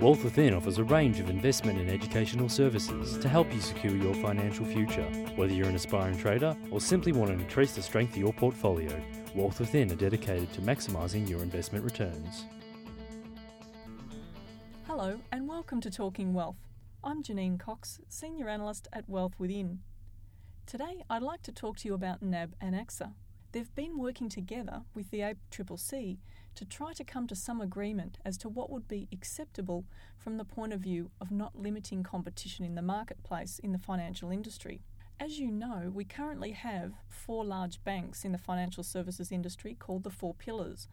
Wealth Within offers a range of investment and educational services to help you secure your financial future. Whether you're an aspiring trader or simply want to increase the strength of your portfolio, Wealth Within are dedicated to maximising your investment returns. Hello, and welcome to Talking Wealth. I'm Janine Cox, Senior Analyst at Wealth Within. Today, I'd like to talk to you about NAB and AXA. They've been working together with the ACCC to try to come to some agreement as to what would be acceptable from the point of view of not limiting competition in the marketplace in the financial industry. As you know, we currently have four large banks in the financial services industry called the Four Pillars.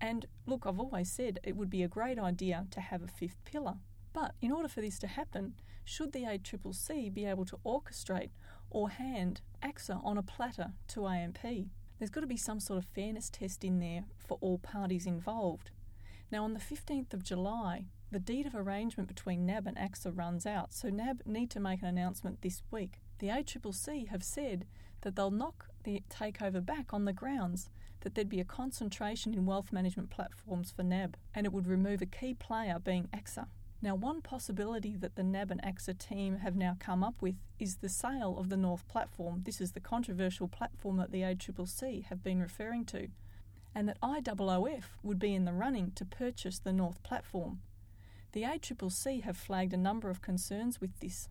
And look, I've always said it would be a great idea to have a fifth pillar. But in order for this to happen, should the ACCC be able to orchestrate or hand AXA on a platter to AMP? There's got to be some sort of fairness test in there for all parties involved. Now, on the 15th of July, the deed of arrangement between NAB and AXA runs out, so NAB need to make an announcement this week. The ACCC have said that they'll knock the takeover back on the grounds that there'd be a concentration in wealth management platforms for NAB, and it would remove a key player being AXA. Now, one possibility that the NAB and AXA team have now come up with is the sale of the North platform. This is the controversial platform that the ACCC have been referring to, and that IOOF would be in the running to purchase the North platform. The ACCC have flagged a number of concerns with this.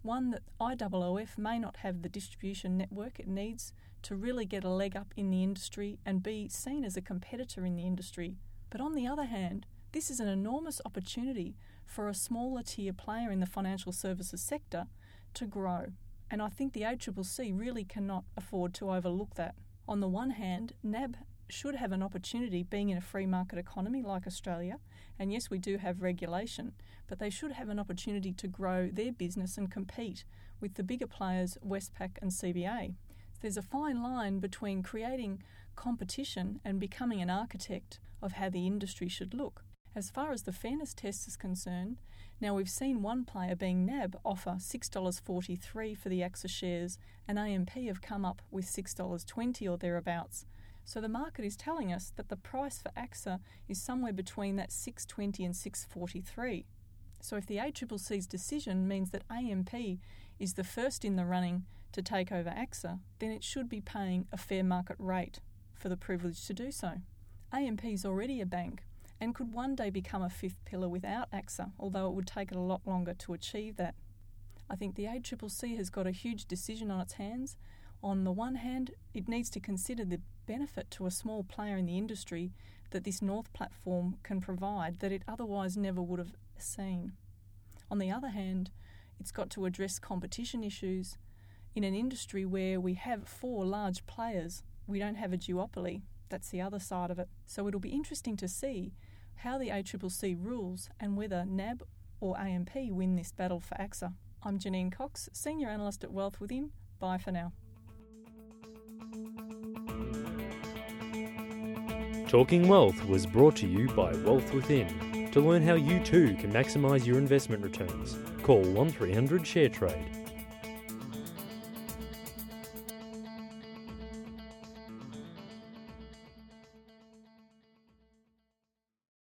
One, that IOOF may not have the distribution network it needs to really get a leg up in the industry and be seen as a competitor in the industry. But on the other hand, this is an enormous opportunity for a smaller tier player in the financial services sector to grow. And I think the ACCC really cannot afford to overlook that. On the one hand, NAB should have an opportunity being in a free market economy like Australia, and yes, we do have regulation, but they should have an opportunity to grow their business and compete with the bigger players, Westpac and CBA. There's a fine line between creating competition and becoming an architect of how the industry should look. As far as the fairness test is concerned, now we've seen one player being NAB offer $6.43 for the AXA shares, and AMP have come up with $6.20 or thereabouts. So the market is telling us that the price for AXA is somewhere between that 620 and 643. So if the ACCC's decision means that AMP is the first in the running to take over AXA, then it should be paying a fair market rate for the privilege to do so. AMP is already a bank and could one day become a fifth pillar without AXA, although it would take it a lot longer to achieve that. I think the ACCC has got a huge decision on its hands. On the one hand, it needs to consider the benefit to a small player in the industry that this North platform can provide that it otherwise never would have seen. On the other hand, it's got to address competition issues. In an industry where we have four large players, we don't have a duopoly. That's the other side of it. So it'll be interesting to see how the ACCC rules and whether NAB or AMP win this battle for AXA. I'm Janine Cox, Senior Analyst at Wealth Within. Bye for now. Talking Wealth was brought to you by Wealth Within. To learn how you too can maximise your investment returns, call 1300 ShareTrade